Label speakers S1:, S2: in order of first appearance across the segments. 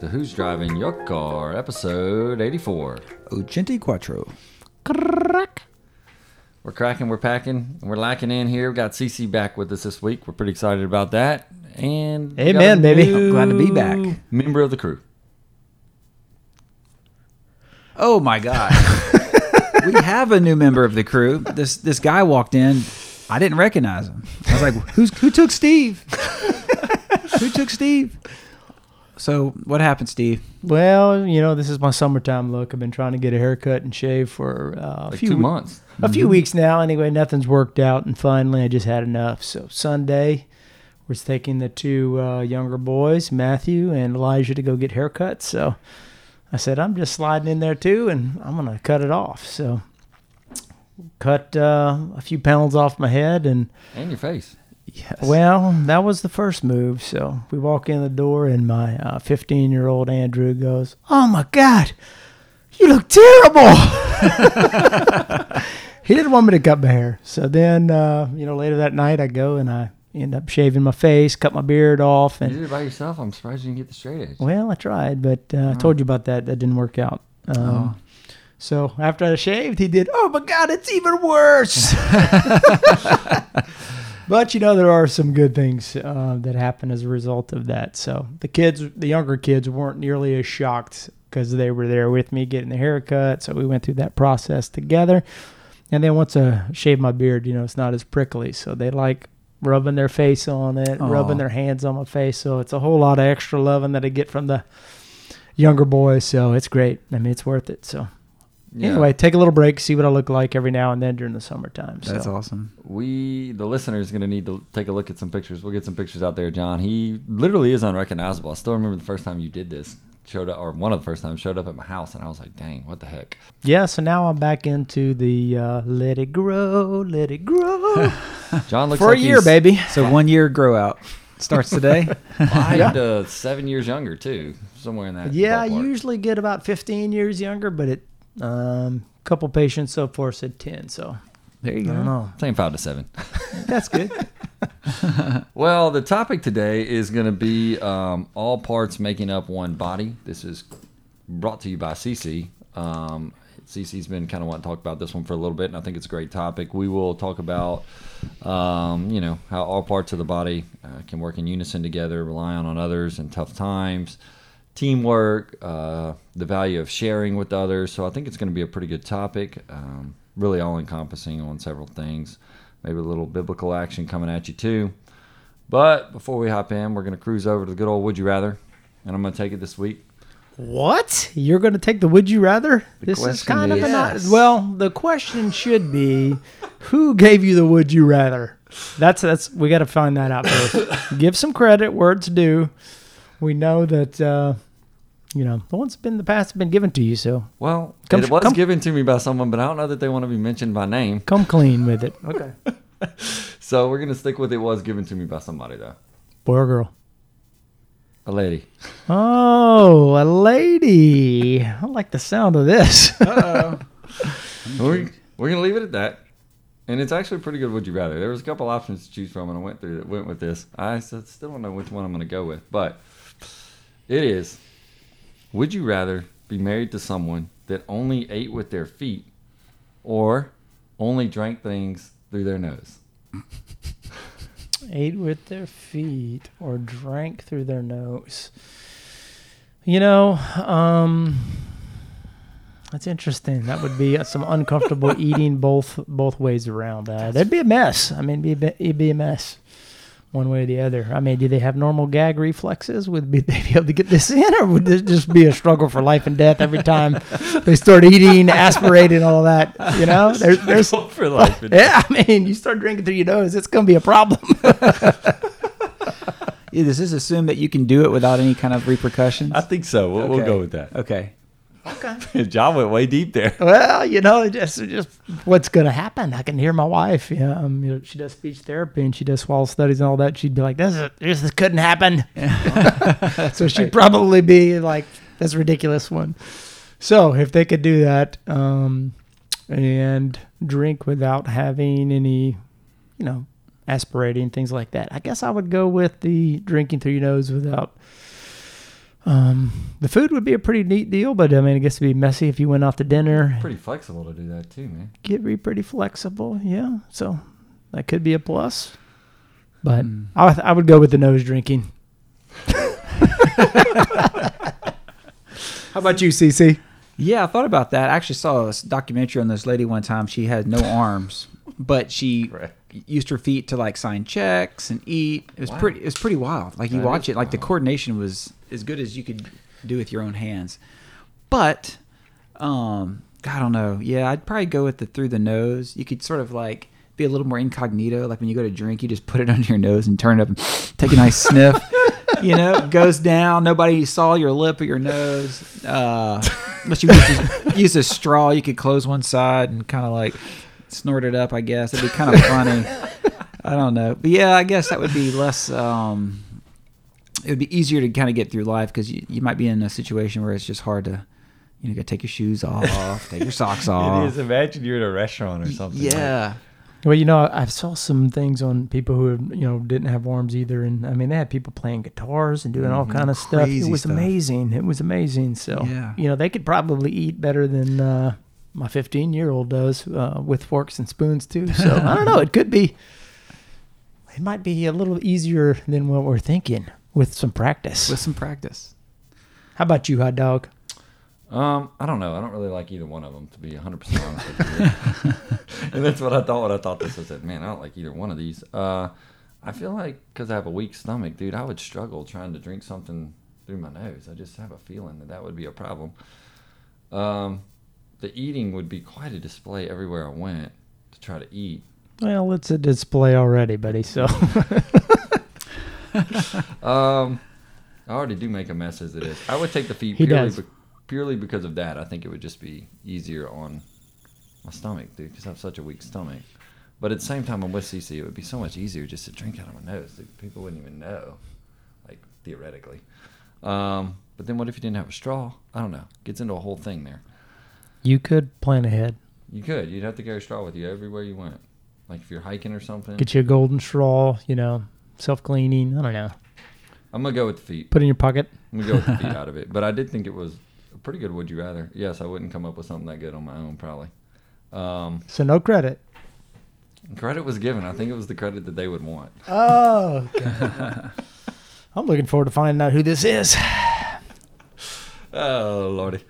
S1: to Who's Driving Your Car, episode 84.
S2: Ogente Quattro.
S1: We're cracking, we're packing, we're lacking in here. We got CC back with us this week. We're pretty excited about that. And
S3: Amen, baby.
S2: I'm glad to be back.
S1: Member of the crew.
S2: Oh my God. we have a new member of the crew. This this guy walked in. I didn't recognize him. I was like, Who's who took Steve? who took Steve? So what happened, Steve?
S3: Well, you know, this is my summertime look. I've been trying to get a haircut and shave for uh, a
S1: Like
S3: few
S1: two months.
S3: a few weeks now. Anyway, nothing's worked out, and finally, I just had enough. So Sunday, we're taking the two uh, younger boys, Matthew and Elijah, to go get haircuts. So I said, I'm just sliding in there too, and I'm gonna cut it off. So cut uh, a few pounds off my head, and
S1: And your face.
S2: Yes.
S3: well, that was the first move. So we walk in the door, and my 15 year old Andrew goes, "Oh my God, you look terrible." he didn't want me to cut my hair. So then, uh, you know, later that night, I go and I end up shaving my face, cut my beard off, And, You
S1: did it by yourself. I'm surprised you didn't get the straight edge.
S3: well, I tried, but uh, I told you about that. That didn't work out. Um,
S2: Oh.
S3: So after I shaved, he did. Oh my God, it's even worse. but you know, there are some good things uh, that happen as a result of that. So the kids, the younger kids, weren't nearly as shocked because they were there with me getting the haircut. So we went through that process together. And then once I shave my beard, you know, it's not as prickly. So they like rubbing their face on it,
S2: Aw.
S3: rubbing their hands on my face. So it's a whole lot of extra loving that I get from the younger boys. So it's great. I mean, it's worth it. So
S1: Yeah.
S3: anyway, take a little break, see what I look like every now and then during the summertime.
S2: That's awesome.
S1: We, the listener, is going to need to take a look at some pictures. We'll get some pictures out there, John. He literally is unrecognizable. I still remember the first time you did this. Showed up, or one of the first times, showed up at my house, and I was like, "Dang, what the heck?"
S3: Yeah, so now I'm back into the uh, let it grow, let it grow
S1: John looks
S3: for
S1: like
S3: a year,
S1: he's
S3: baby.
S2: So one year grow out starts today.
S1: Five
S3: Yeah.
S1: to seven years younger too, somewhere in that.
S3: Yeah, I usually get about 15 years younger, but it um couple patients so far said 10, so
S2: there
S3: I
S2: you
S3: don't
S2: go.
S3: know.
S1: Same five to seven.
S3: That's good.
S1: Well, the topic today is going to be um, all parts making up one body. This is brought to you by CC. Um, CC's been kind of wanting to talk about this one for a little bit, and I think it's a great topic. We will talk about, um, you know, how all parts of the body uh, can work in unison together, relying on others in tough times, teamwork, uh, the value of sharing with others. So I think it's going to be a pretty good topic, um, really all encompassing on several things. Maybe a little biblical action coming at you too. But before we hop in, we're going to cruise over to the good old Would You Rather. And I'm going to take it this week.
S3: What? You're going to take the would you rather? this is kind of
S1: is-
S3: an
S2: Yes.
S3: well. The question should be, who gave you the would you rather? That's that's we got to find that out first. Give some credit where it's due. We know that uh, you know the ones been in the past have been given to you, so
S1: Well,
S3: Come-
S1: it was
S3: come-
S1: given to me by someone, but I don't know that they want to be mentioned by name.
S3: come clean with it. Okay,
S1: So we're going to stick with it was given to me by somebody, though.
S3: boy or girl?
S1: A lady.
S3: Oh, a lady. I like the sound of this.
S1: We're, we're going to leave it at that. And it's actually pretty good. Would you rather? There was a couple options to choose from, and I went through that went with this. I still don't know which one I'm going to go with, but it is. Would you rather be married to someone that only ate with their feet, or only drank things through their nose?
S3: ate with their feet or drank through their nose. You know, um, That's interesting. That would be some uncomfortable eating both both ways around. Uh, that'd be a mess. I mean, it'd be, a, it'd be a mess, one way or the other. I mean, do they have normal gag reflexes? Would they be able to get this in, or would this just be a struggle for life and death every time they start eating, aspirating, all that? You know, there's there's
S1: for life.
S3: yeah. I mean, you start drinking through your nose, it's gonna be a problem.
S2: Yeah, does this assume that you can do it without any kind of repercussions?
S1: I think so. We'll, we'll go with that.
S2: Okay.
S1: John went way deep there.
S3: Well, you know, just just what's gonna happen. I can hear my wife. Yeah, um, you know, she does speech therapy and she does swallow studies and all that. She'd be like, "This is, this, couldn't happen." so she'd probably be like, "That's a ridiculous one." So if they could do that um, and drink without having any, you know, aspirating things like that, I guess I would go with the drinking through your nose without. Um, the food would be a pretty neat deal, but I mean, I guess it'd be messy if you went out to dinner.
S1: Pretty flexible to do that too, man.
S3: Get be pretty flexible, yeah. So that could be a plus. But
S2: Hmm.
S3: I, would- I would go with the nose drinking. How about you, CC?
S2: Yeah, I thought about that. I actually saw a documentary on this lady one time. She had no arms, but she
S1: Right.
S2: used her feet to like sign checks and eat. It was
S1: Wow.
S2: pretty. It was pretty wild. Like you
S1: That
S2: watch
S1: is
S2: it, like the coordination was as good as you could do with your own hands. But, um, I don't know. Yeah, I'd probably go with the through the nose. You could sort of like be a little more incognito. Like when you go to drink, you just put it under your nose and turn it up and take a nice sniff. You know, goes down. Nobody saw your lip or your nose. Uh, unless you use, use a straw, you could close one side and kind of like snort it up. I guess it'd be kind of funny. I don't know, but yeah, I guess that would be less. Um, it would be easier to kind of get through life because you, you might be in a situation where it's just hard to, you know, gotta take your shoes off, take your socks off.
S1: It is. Imagine you're at a restaurant or something. like-
S2: Yeah.
S3: Well, you know, I saw some things on people who you know didn't have arms either, and I mean they had people playing guitars and doing all
S1: Mhm.
S3: kind of stuff. It was
S2: stuff.
S3: amazing. It was amazing. So
S2: Yeah.
S3: you know they could probably eat better than uh, my 15 year old does uh, with forks and spoons too. So I don't know. It could be. It might be a little easier than what we're thinking with some practice.
S2: With some practice.
S3: How about you, hot dog?
S1: Um, I don't know. I don't really like either one of them, to be 100% honest with you. and that's what I thought when I thought this. I said, man, I don't like either one of these. Uh, I feel like because I have a weak stomach, dude, I would struggle trying to drink something through my nose. I just have a feeling that that would be a problem. Um, the eating would be quite a display everywhere I went to try to eat.
S3: Well, it's a display already, buddy. So
S1: Um, I already do make a mess as it is. I would take the feet
S3: He
S1: purely,
S3: does.
S1: be- purely because of that. I think it would just be easier on my stomach, dude, because I have such a weak stomach. But at the same time, I'm with CC. It would be so much easier just to drink out of my nose. Dude. People wouldn't even know, like theoretically. Um, but then what if you didn't have a straw? I don't know. Gets into a whole thing there.
S3: you could plan ahead.
S1: You could. You'd have to carry a straw with you everywhere you went. Like if you're hiking or something.
S3: Get you a golden straw. You know, self cleaning. I don't know.
S1: I'm gonna go with the feet.
S3: Put it in your pocket.
S1: I'm gonna go with the feet out of it. But I did think it was a pretty good. Would you rather? Yes, I wouldn't come up with something that good on my own, probably. Um,
S3: So no credit.
S1: credit was given. I think it was the credit that they would want.
S3: Oh. I'm looking forward to finding out who this is.
S1: Oh lordy.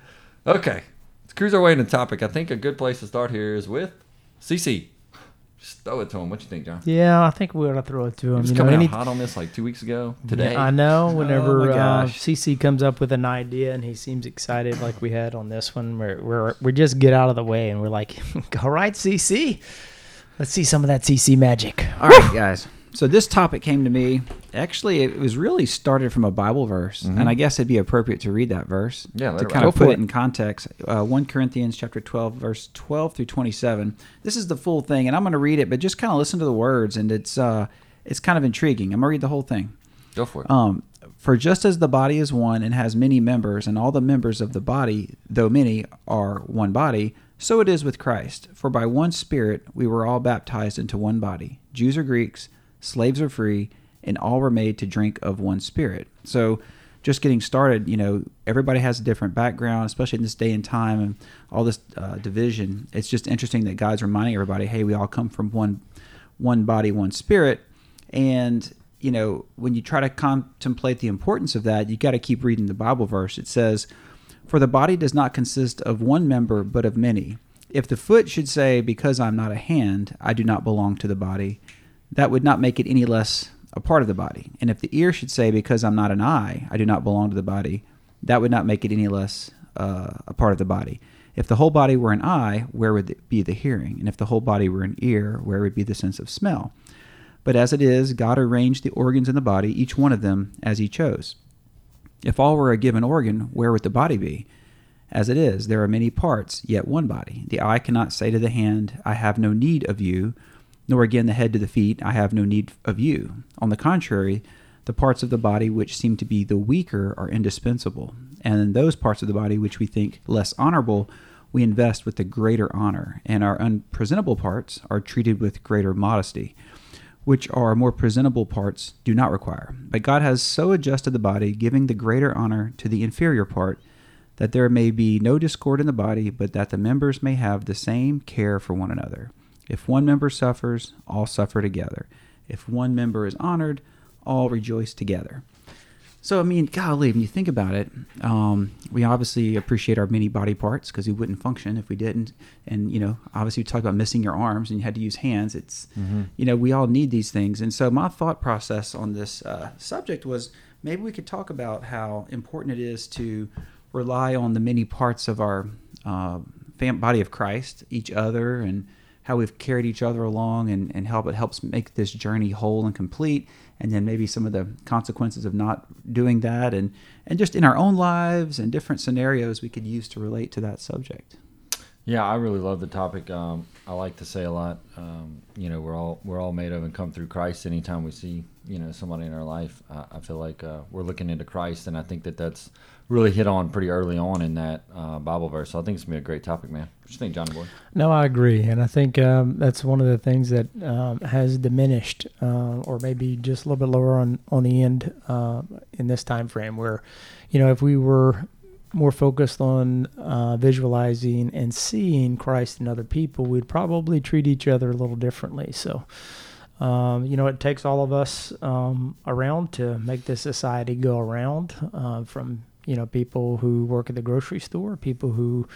S1: Okay, let's cruise our way into the topic. I think a good place to start here is with CC. Just throw it to him. What do you think, John?
S3: Yeah, I think we ought to throw it to
S1: He
S3: him.
S1: was
S3: You know,
S1: coming
S3: any,
S1: out hot on this like two weeks ago. Today.
S3: I know. Whenever
S2: my
S3: uh. CC comes up with an idea and he seems excited, like we had on this one, where we're we just get out of the way and we're like, "All right, CC, let's see some of that CC magic."
S2: All right, guys. So this topic came to me. Actually, it was really started from a Bible verse, and I guess it'd be appropriate to read that verse
S1: Yeah,
S2: to kind
S3: rip.
S2: of
S3: Go
S2: put
S3: it.
S2: it in context. Uh, One Corinthians chapter twelve, verse twelve through twenty-seven. This is the full thing, and I'm going to read it, but just kind of listen to the words, and it's uh, it's kind of intriguing. I'm going to read the whole thing.
S1: Go for it.
S2: Um, for just as the body is one and has many members, and all the members of the body, though many, are one body, so it is with Christ. For by one Spirit we were all baptized into one body, Jews or Greeks, slaves or free, and all were made to drink of one Spirit. So, just getting started, you know, everybody has a different background, especially in this day and time and all this uh, division. It's just interesting that God's reminding everybody, hey, we all come from one, one body, one Spirit, and you know, when you try to contemplate the importance of that, you got to keep reading the Bible verse. It says, For the body does not consist of one member, but of many. If the foot should say, Because I'm not a hand, I do not belong to the body, that would not make it any less a part of the body. And if the ear should say, Because I'm not an eye, I do not belong to the body, that would not make it any less uh, a part of the body. If the whole body were an eye, where would be the hearing? And if the whole body were an ear, where would be the sense of smell? But as it is, God arranged the organs in the body, each one of them, as He chose. If all were a given organ, where would the body be? As it is, there are many parts, yet one body. The eye cannot say to the hand, I have no need of you, nor again the head to the feet, I have no need of you. On the contrary, the parts of the body which seem to be the weaker are indispensable, and those parts of the body which we think less honorable we invest with the greater honor, and our unpresentable parts are treated with greater modesty, which our more presentable parts do not require. But God has so adjusted the body, giving the greater honor to the inferior part, that there may be no discord in the body, but that the members may have the same care for one another. If one member suffers, all suffer together. If one member is honored, all rejoice together. So, I mean, golly, when you think about it, um, we obviously appreciate our many body parts because we wouldn't function if we didn't. And, you know, obviously, we talk about missing your arms and you had to use hands. It's, mm-hmm. you know, we all need these things. And so, my thought process on this uh, subject was maybe we could talk about how important it is to rely on the many parts of our uh, fam- body of Christ, each other, and how we've carried each other along and, and how it helps make this journey whole and complete. And then maybe some of the consequences of not doing that and and just in our own lives and different scenarios we could use to relate to that subject
S1: yeah i really love the topic um, i like to say a lot um, you know we're all we're all made of and come through christ anytime we see you know somebody in our life uh, i feel like uh, we're looking into christ and i think that that's really hit on pretty early on in that uh, Bible verse. So I think it's gonna be a great topic, man. What do you think, Johnny Boy?
S3: No, I agree, and I think um, that's one of the things that um, has diminished, uh, or maybe just a little bit lower on on the end uh, in this time frame. Where, you know, if we were more focused on uh, visualizing and seeing Christ in other people, we'd probably treat each other a little differently. So. Um, you know, it takes all of us um, around to make this society go around uh, from you know, people who work at the grocery store, people who,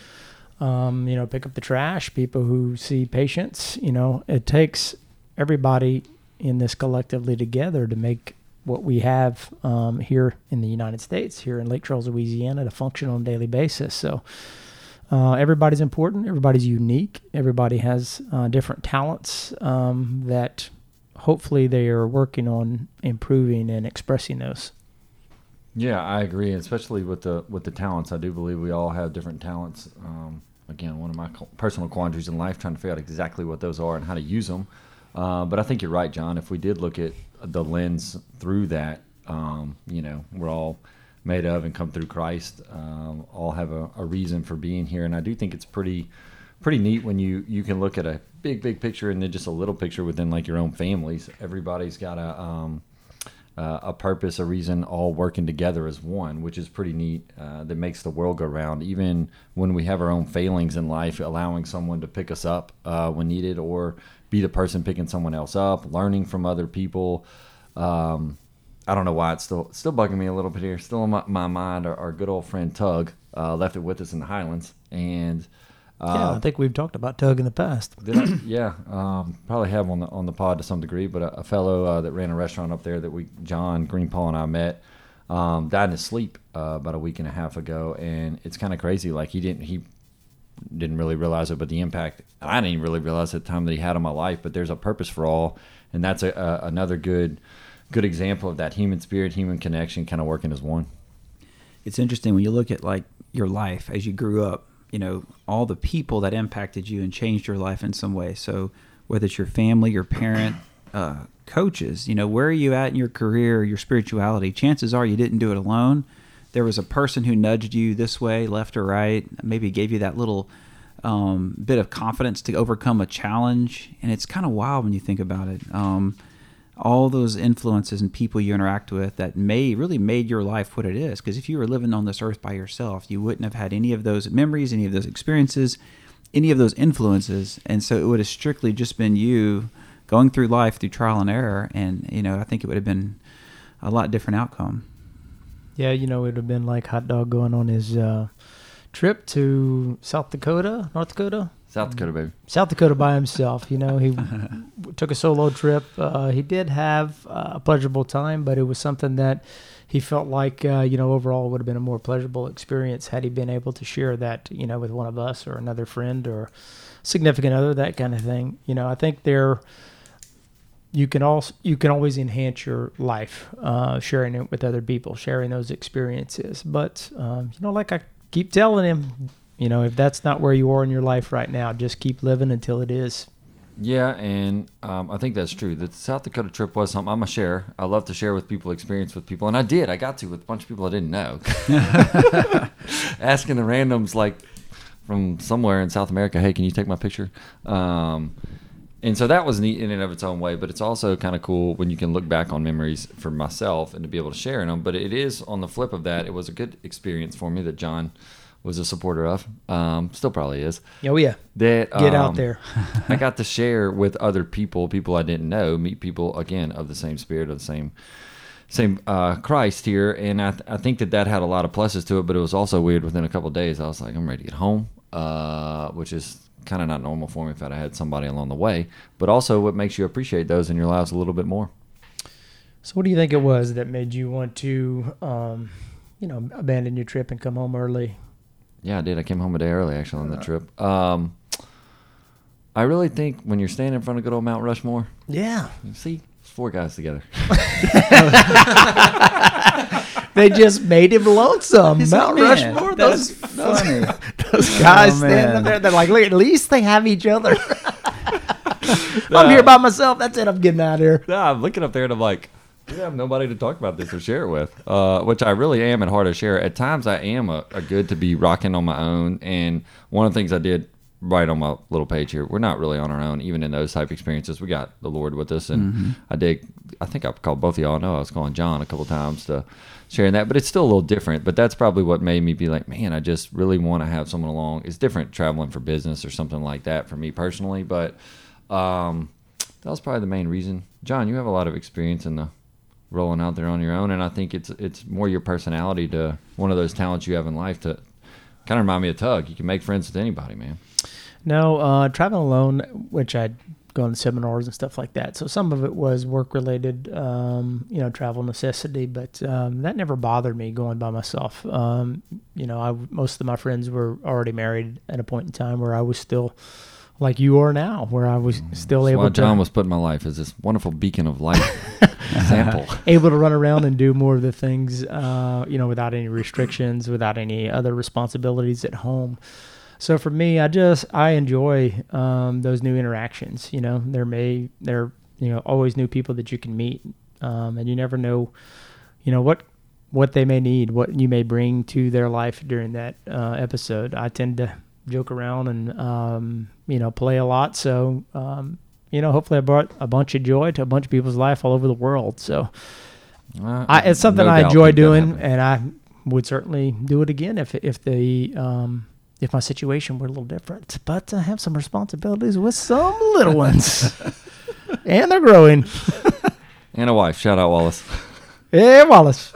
S3: um, you know, pick up the trash, people who see patients. You know, it takes everybody in this collectively together to make what we have um, here in the United States, here in Lake Charles, Louisiana, to function on a daily basis. So uh, everybody's important. Everybody's unique. Everybody has uh, different talents um, that hopefully they are working on improving and expressing those.
S1: Yeah, I agree, especially with the with the talents. I do believe we all have different talents. Um, again, one of my personal quandaries in life, trying to figure out exactly what those are and how to use them. Uh, but I think you're right, John. If we did look at the lens through that, um, you know, we're all made of and come through Christ. Um, all have a, a, reason for being here, and I do think it's pretty pretty neat when you you can look at a big big picture and then just a little picture within like your own families. Everybody's got a um, uh, a purpose, a reason, all working together as one, which is pretty neat. Uh, that makes the world go round. Even when we have our own failings in life, allowing someone to pick us up uh, when needed, or be the person picking someone else up, learning from other people. Um, I don't know why it's still still bugging me a little bit here. Still in my, my mind, our, our, good old friend Tug uh, left it with us in the Highlands, and
S3: uh, yeah, I think we've talked about Tug in the past.
S1: I, yeah, um, probably have on the on the pod to some degree. But a, a fellow uh, that ran a restaurant up there that we John Greenpaw and I met um, died in his sleep uh, about a week and a half ago, and it's kind of crazy. Like he didn't he didn't really realize it, but the impact I didn't really realize at the time that he had on my life. But there's a purpose for all, and that's a, a another good good example of that human spirit, human connection, kind of working as one.
S2: It's interesting when you look at like your life as you grew up you know all the people that impacted you and changed your life in some way. So whether it's your family, your parent, uh, coaches, you know, where are you at in your career, your spirituality? Chances are you didn't do it alone. There was a person who nudged you this way, left or right, maybe gave you that little um, bit of confidence to overcome a challenge. And it's kind of wild when you think about it. Um, all those influences and people you interact with that may really made your life what it is. Because if you were living on this earth by yourself, you wouldn't have had any of those memories, any of those experiences, any of those influences. And so it would have strictly just been you going through life through trial and error. And, you know, I think it would have been a lot different outcome.
S3: Yeah, you know, it would have been like hot dog going on his. Uh, trip to South Dakota, North Dakota,
S1: South Dakota, baby.
S3: South Dakota by himself. You know, he took a solo trip. Uh, he did have uh, a pleasurable time, but it was something that he felt like, uh, you know, overall would have been a more pleasurable experience had he been able to share that, you know, with one of us or another friend or significant other, that kind of thing. You know, I think there you can also you can always enhance your life uh, sharing it with other people, sharing those experiences. But um, you know, like I keep telling him, you know, if that's not where you are in your life right now, just keep living until it is.
S1: Yeah, and um, I think that's true. The South Dakota trip was something I'm a share. I love to share with people, experience with people, and I did. I got to with a bunch of people I didn't know. Asking the randoms like from somewhere in South America, hey, can you take my picture? Um, and so that was neat in and of its own way. But it's also kind of cool when you can look back on memories for myself and to be able to share in them. But it is on the flip of that, it was a good experience for me that John was a supporter of. Um, still probably is.
S3: Oh yeah,
S1: That
S3: get out
S1: um,
S3: there.
S1: I got to share with other people, people I didn't know, meet people again of the same spirit, of the same same uh, Christ here, and I, th- I think that that had a lot of pluses to it. But it was also weird. Within a couple of days, I was like, I'm ready to get home, uh, which is kind of not normal for me if I'd had somebody along the way. But also, what makes you appreciate those in your lives a little bit more.
S3: So, what do you think it was that made you want to, um, you know, abandon your trip and come home early?
S1: Yeah, I did. I came home a day early actually on the trip. Um, I really think when you're standing in front of good old Mount Rushmore,
S3: Yeah,
S1: see four guys together.
S3: they just made him lonesome.
S2: He's
S3: Mount
S2: like,
S3: Rushmore.
S2: that's
S3: Those,
S2: funny.
S3: those guys
S2: Oh,
S3: standing up there. They're like, look, at least they have each other. I'm here by myself. That's it. I'm getting out of here.
S1: Nah, I'm looking up there and I'm like, we have nobody to talk about this or share it with. Uh, which I really am at heart to share. At times, I am a, a good to be rocking on my own. And one of the things I did write on my little page here, we're not really on our own, even in those type experiences. We got the Lord with us, and I did. I think I called both of y'all. know I was calling John a couple times to sharing that, but it's still a little different. But that's probably what made me be like, man, I just really want to have someone along. It's different traveling for business or something like that for me personally, but. Um, that was probably the main reason. John, you have a lot of experience in the rolling out there on your own, and I think it's it's more your personality to one of those talents you have in life to kind of remind me of Tug. You can make friends with anybody, man.
S3: No, uh, traveling alone, which I'd go to seminars and stuff like that. So some of it was work related, um, you know, travel necessity, but um, that never bothered me going by myself. Um, you know, I, most of my friends were already married at a point in time where I was still like you are now, where I was still
S1: That's
S3: able
S1: why
S3: to
S1: John was putting my life as this wonderful beacon of light example.
S3: able to run around and do more of the things, uh, you know, without any restrictions, without any other responsibilities at home. So for me, I just I enjoy um, those new interactions. You know, there may there you know always new people that you can meet, um, and you never know, you know what what they may need, what you may bring to their life during that uh, episode. I tend to joke around and um, you know play a lot, so um, you know hopefully I brought a bunch of joy to a bunch of people's life all over the world. So.
S1: Uh,
S3: I, it's something
S1: no
S3: I enjoy doing, and I would certainly do it again if if the um, if my situation were a little different. But I have some responsibilities with some little ones, and they're growing.
S1: and a wife. Shout out Wallace.
S3: Yeah, Wallace.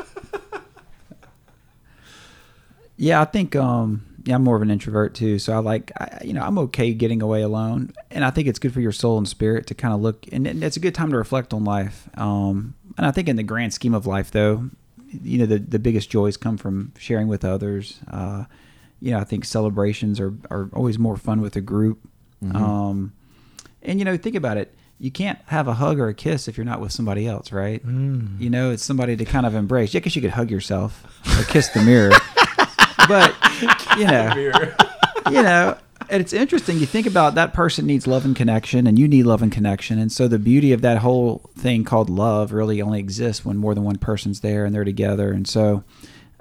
S2: Yeah, I think um yeah, I'm more of an introvert too. So I like I, you know, I'm okay getting away alone. And I think it's good for your soul and spirit to kind of look and and it's a good time to reflect on life. Um and I think in the grand scheme of life though, you know, the the biggest joys come from sharing with others. Uh you know, I think celebrations are are always more fun with a group. Um and you know, think about it. You can't have a hug or a kiss if you're not with somebody else, right? You know, it's somebody to kind of embrace. Yeah, I guess you could hug yourself or kiss the mirror. but you know, you know, and it's interesting. You think about that person needs love and connection, and you need love and connection, and so the beauty of that whole thing called love really only exists when more than one person's there and they're together. And so,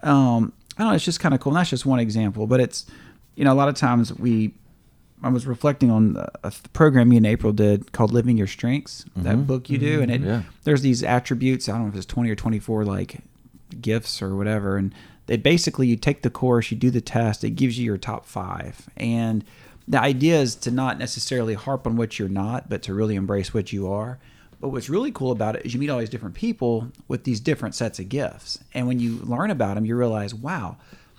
S2: um, I don't know. It's just kind of cool. And that's just one example, but it's you know a lot of times we. I was reflecting on a program me and April did called "Living Your Strengths." That mm-hmm. book you do, mm-hmm. and it
S1: Yeah.
S2: there's these attributes. I don't know if it's 20 or 24 like gifts or whatever. And they basically, you take the course, you do the test, it gives you your top five. And the idea is to not necessarily harp on what you're not, but to really embrace what you are. But what's really cool about it is you meet all these different people with these different sets of gifts. And when you learn about them, you realize, wow,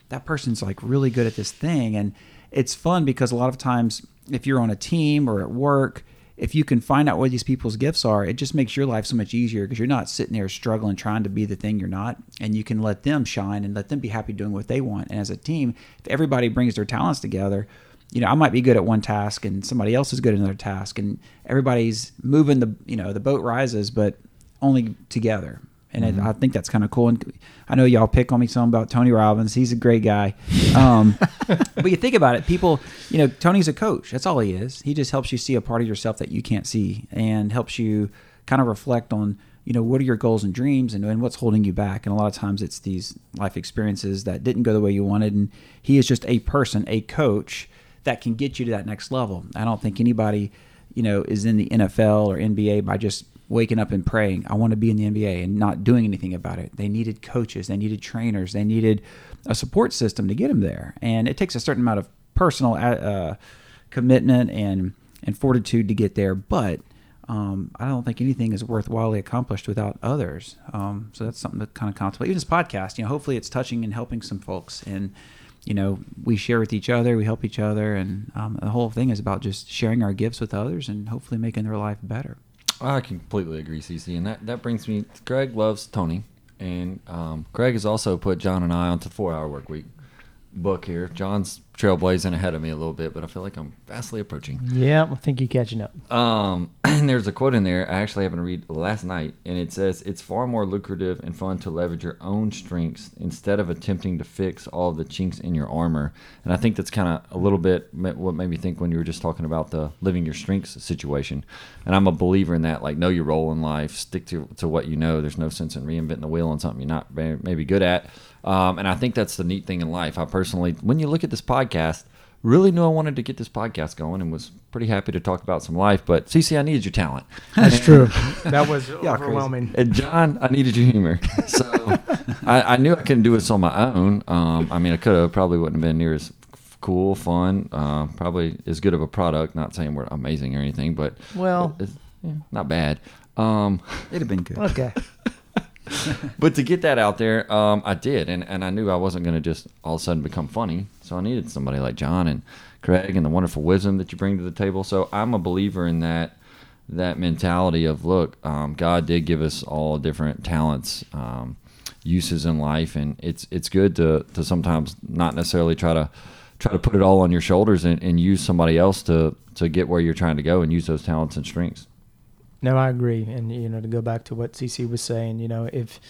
S2: that person's like really good at this thing. And it's fun because a lot of times, if you're on a team or at work, if you can find out what these people's gifts are, it just makes your life so much easier because you're not sitting there struggling trying to be the thing you're not, and you can let them shine and let them be happy doing what they want. And as a team, if everybody brings their talents together, you know, I might be good at one task and somebody else is good at another task, and everybody's moving the you know the boat rises, but only together. And it, I think that's kind of cool. And I know y'all pick on me some about Tony Robbins. He's a great guy. Um, but you think about it, people, you know, Tony's a coach. That's all he is. He just helps you see a part of yourself that you can't see and helps you kind of reflect on, you know, what are your goals and dreams and, and what's holding you back. And a lot of times it's these life experiences that didn't go the way you wanted. And he is just a person, a coach that can get you to that next level. I don't think anybody, you know, is in the NFL or NBA by just waking up and praying, I want to be in the NBA and not doing anything about it. They needed coaches, they needed trainers, they needed a support system to get them there. And it takes a certain amount of personal uh, commitment and, and fortitude to get there. But um, I don't think anything is worthwhilely accomplished without others. Um, so that's something to kind of contemplate. Even this podcast, you know, hopefully it's touching and helping some folks. And, you know, we share with each other, we help each other. And um, the whole thing is about just sharing our gifts with others and hopefully making their life better.
S1: I completely agree, CC, and that that brings me. Greg loves Tony, and um, Greg has also put John and I onto Four Hour Work Week book here. John's trailblazing ahead of me a little bit, but I feel like I'm vastly approaching.
S3: Yeah, I think you're catching up.
S1: Um, and there's a quote in there I actually happened to read last night, and it says, It's far more lucrative and fun to leverage your own strengths instead of attempting to fix all the chinks in your armor. And I think that's kind of a little bit what made me think when you were just talking about the living your strengths situation. And I'm a believer in that, like, know your role in life, stick to, to what you know. There's no sense in reinventing the wheel on something you're not maybe good at. Um, and I think that's the neat thing in life. I personally, when you look at this podcast, really knew I wanted to get this podcast going and was pretty happy to talk about some life. But CC, I needed your talent.
S3: That's true. That was
S2: Yeah,
S3: overwhelming.
S1: And John, I needed your humor. So I, I knew I couldn't do this on my own. Um, I mean, I could have, probably wouldn't have been near as cool, fun, uh, probably as good of a product. Not saying we're amazing or anything, but
S3: Well,
S1: it's, yeah, not bad. Um,
S2: It'd have been good.
S3: okay.
S1: but to get that out there, um, I did, and, and I knew I wasn't going to just all of a sudden become funny. So I needed somebody like John and Craig and the wonderful wisdom that you bring to the table. So I'm a believer in that that mentality of look, um, God did give us all different talents, um, uses in life, and it's it's good to to sometimes not necessarily try to try to put it all on your shoulders and, and use somebody else to to get where you're trying to go and use those talents and strengths.
S3: No, I agree. And you know, to go back to what CC was saying, you know, if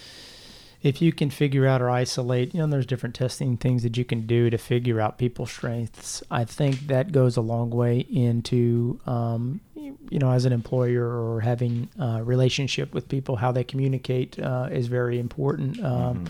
S3: if you can figure out or isolate, you know, there's different testing things that you can do to figure out people's strengths. I think that goes a long way into, um, you know, as an employer or having a relationship with people, how they communicate uh, is very important. Um,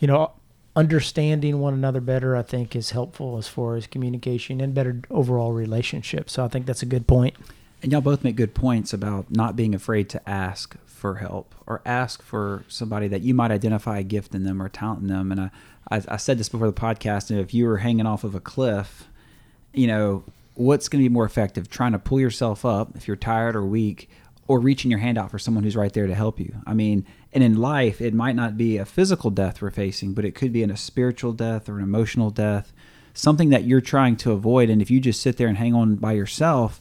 S3: You know, understanding one another better, I think, is helpful as far as communication and better overall relationships. So I think that's a good point.
S2: And y'all both make good points about not being afraid to ask for help or ask for somebody that you might identify a gift in them or talent in them. And I, I, I said this before the podcast. And if you were hanging off of a cliff, you know, what's going to be more effective? Trying to pull yourself up if you're tired or weak, or reaching your hand out for someone who's right there to help you. I mean, and in life, it might not be a physical death we're facing, but it could be in a spiritual death or an emotional death, something that you're trying to avoid. And if you just sit there and hang on by yourself,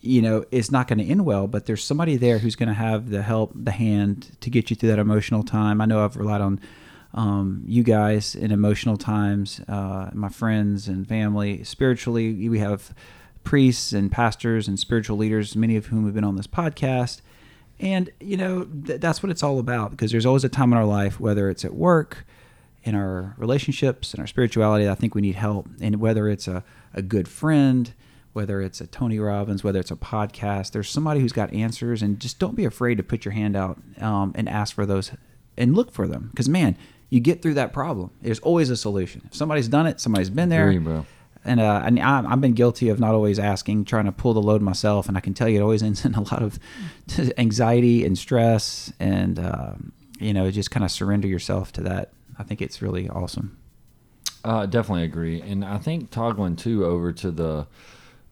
S2: you know, it's not going to end well, but there's somebody there who's going to have the help, the hand to get you through that emotional time. I know I've relied on um, you guys in emotional times, uh, my friends and family. Spiritually, we have priests and pastors and spiritual leaders, many of whom have been on this podcast. And, you know, th- that's what it's all about because there's always a time in our life, whether it's at work, in our relationships, in our spirituality, I think we need help. And whether it's a, a good friend, whether it's a Tony Robbins, whether it's a podcast, there's somebody who's got answers. And just don't be afraid to put your hand out um, and ask for those and look for them. Because, man, you get through that problem. There's always a solution. If somebody's done it, somebody's been there.
S1: Agree, bro.
S2: And uh, and I, I've been guilty of not always asking, trying to pull the load myself. And I can tell you, it always ends in a lot of anxiety and stress. And, um, you know, just kind of surrender yourself to that. I think it's really awesome.
S1: Uh, definitely agree, and I think toggling too over to the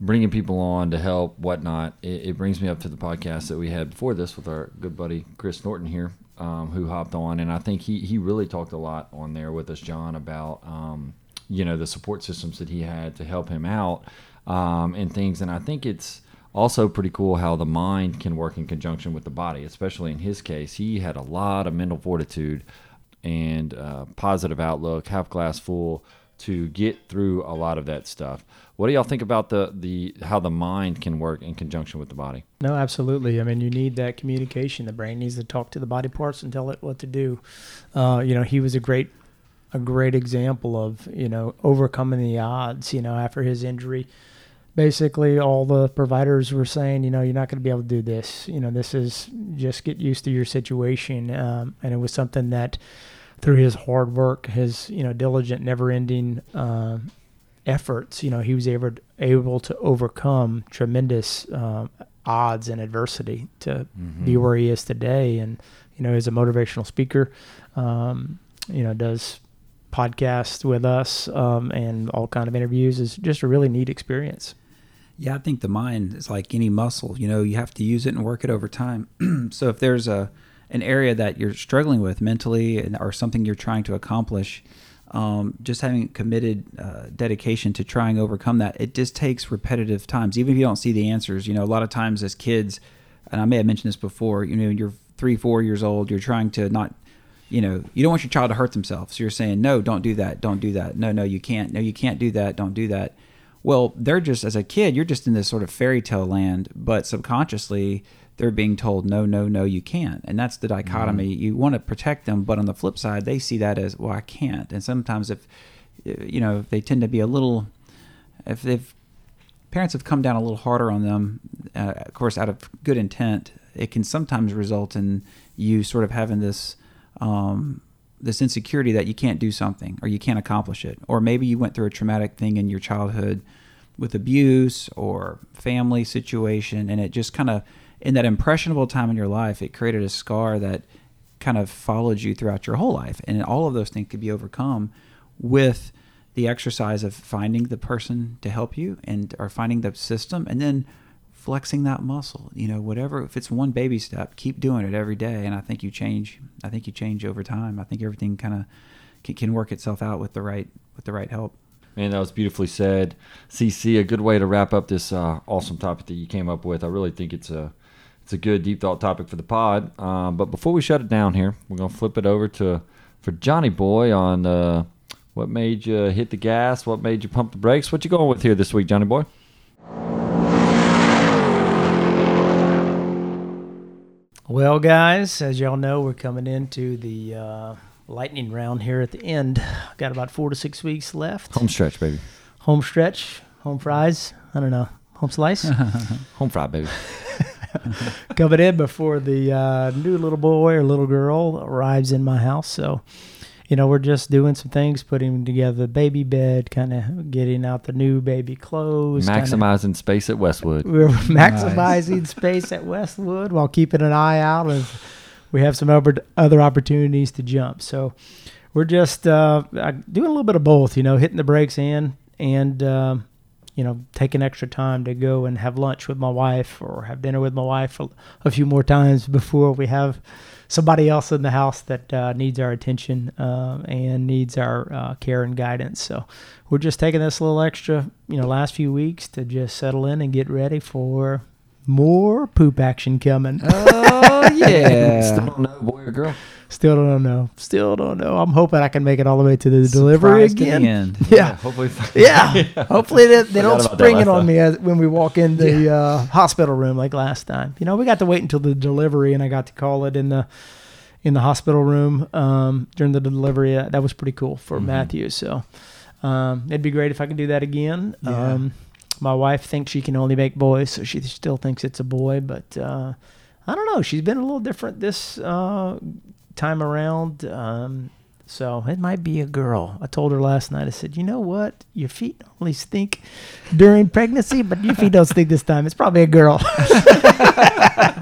S1: bringing people on to help whatnot. It, it brings me up to the podcast that we had before this with our good buddy Chris Norton here, um, who hopped on, and I think he he really talked a lot on there with us, John, about um, you know the support systems that he had to help him out um, and things. And I think it's also pretty cool how the mind can work in conjunction with the body. Especially in his case, he had a lot of mental fortitude and uh, positive outlook, half glass full to get through a lot of that stuff. What do y'all think about the the how the mind can work in conjunction with the body?
S3: No, absolutely. I mean, you need that communication. The brain needs to talk to the body parts and tell it what to do. Uh, you know, he was a great a great example of you know overcoming the odds. You know, after his injury, basically all the providers were saying, you know, you're not going to be able to do this. You know, this is just get used to your situation. Um, and it was something that through his hard work, his you know diligent, never-ending um, efforts, you know, he was able able to overcome tremendous um, odds and adversity to
S1: Mm-hmm.
S3: be where he is today. And you know, he's a motivational speaker. Um, you know, does podcasts with us um, and all kind of interviews. is just a really neat experience.
S2: Yeah, I think the mind is like any muscle. You know, you have to use it and work it over time. so if there's a an area that you're struggling with mentally or something you're trying to accomplish, um, just having committed uh, dedication to trying to overcome that, it just takes repetitive times. Even if you don't see the answers, you know, a lot of times as kids, and I may have mentioned this before, you know, you're three, four years old, you're trying to not you know, you don't want your child to hurt themselves. So you're saying, no, don't do that. Don't do that. No, no, you can't. No, you can't do that. Don't do that. Well, they're just, as a kid, you're just in this sort of fairy tale land, but subconsciously, they're being told, no, no, no, you can't. And that's the dichotomy. You want to protect them, but on the flip side, they see that as, well, I can't. And sometimes if, you know, if they tend to be a little, if they've, parents have come down a little harder on them, uh, of course, out of good intent, it can sometimes result in you sort of having this, um, this insecurity that you can't do something or you can't accomplish it, or maybe you went through a traumatic thing in your childhood with abuse or family situation, and it just kind of in that impressionable time in your life, it created a scar that kind of followed you throughout your whole life, and all of those things could be overcome with the exercise of finding the person to help you and or finding the system and then flexing that muscle. You know whatever if it's one baby step keep doing it every day. And i think you change i think you change over time. I think everything kind of can, can work itself out with the right with the right help.
S1: Man, that was beautifully said. CC, a good way to wrap up this uh, awesome topic that you came up with. I really think it's a it's a good deep thought topic for the pod. Uh, but before we shut it down here, we're gonna flip it over to for Johnny Boy on uh, what made you hit the gas, what made you pump the brakes. What you going with here this week, Johnny Boy?
S3: Well, guys, as y'all know, we're coming into the uh, lightning round here at the end. Got about four to six weeks left.
S1: Home stretch, baby.
S3: Home stretch, home fries. I don't know, home slice.
S1: Home fry, baby.
S3: coming in before the uh, new little boy or little girl arrives in my house. So, you know, we're just doing some things, putting together the baby bed, kind of getting out the new baby clothes. kinda-
S1: Maximizing space at Westwood.
S3: we're maximizing space at Westwood while keeping an eye out as we have some other other opportunities to jump. So we're just uh, uh, doing a little bit of both, you know, hitting the brakes in and um, you know taking extra time to go and have lunch with my wife or have dinner with my wife a, a few more times before we have somebody else in the house that uh, needs our attention uh, and needs our uh, care and guidance. So we're just taking this little extra, you know, last few weeks to just settle in and get ready for more poop action coming.
S2: oh
S1: Still
S2: yeah
S1: don't know, boy or girl.
S3: Still don't know. Still don't know. I'm hoping I can make it all the way to the delivery
S2: Surprise to the
S3: again.
S2: end.
S3: Yeah.
S1: hopefully.
S3: Yeah. Hopefully they, they don't
S1: about
S3: spring it on
S1: time.
S3: me as, when we walk in the uh, hospital room like last time. You know, we got to wait until the delivery, and I got to call it in the in the hospital room um, during the delivery. Uh, that was pretty cool for
S1: Mhm.
S3: Matthew. So um, it'd be great if I could do that again.
S2: Yeah.
S3: Um, my wife thinks she can only make boys, so she still thinks it's a boy. But uh, I don't know. She's been a little different this uh, time around. Um, so it might be a girl. I told her last night. I said, you know what? Your feet only stink during pregnancy, but your feet don't stink this time. It's probably a girl.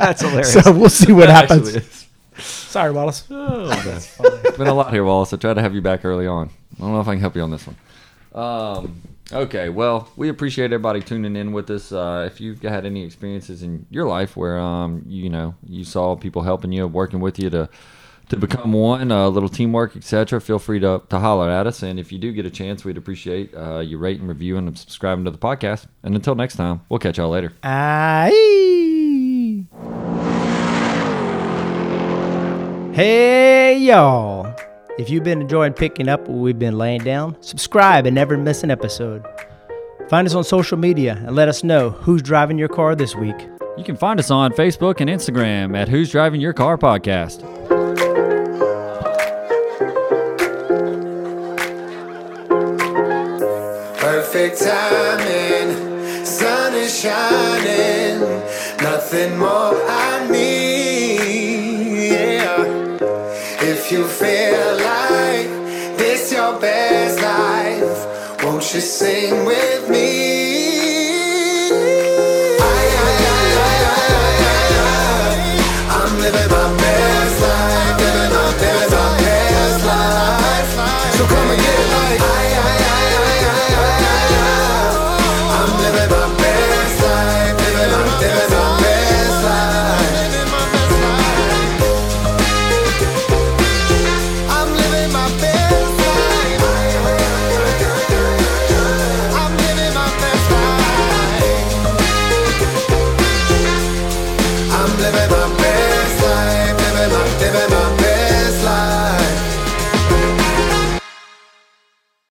S2: that's hilarious
S3: so we'll see what
S1: That
S3: happens. Sorry, Wallace.
S1: It's been a lot here, Wallace. I tried to have you back early on. I don't know if I can help you on this one. Um, okay, well, we appreciate everybody tuning in with us. Uh, if you've had any experiences in your life where um, you know you saw people helping you, working with you to to become one, a little teamwork, etc., feel free to, to holler at us. And if you do get a chance, we'd appreciate uh, you rating, reviewing, and subscribing to the podcast. And until next time, we'll catch y'all later.
S3: Aye. Hey, y'all. If you've been enjoying picking up what we've been laying down, subscribe and never miss an episode. Find us on social media and let us know who's driving your car this week.
S1: You can find us on Facebook and Instagram at Who's Driving Your Car Podcast.
S4: Perfect timing, sun is shining, nothing more I need. Yeah. If you feel like this your best life, won't you sing with me?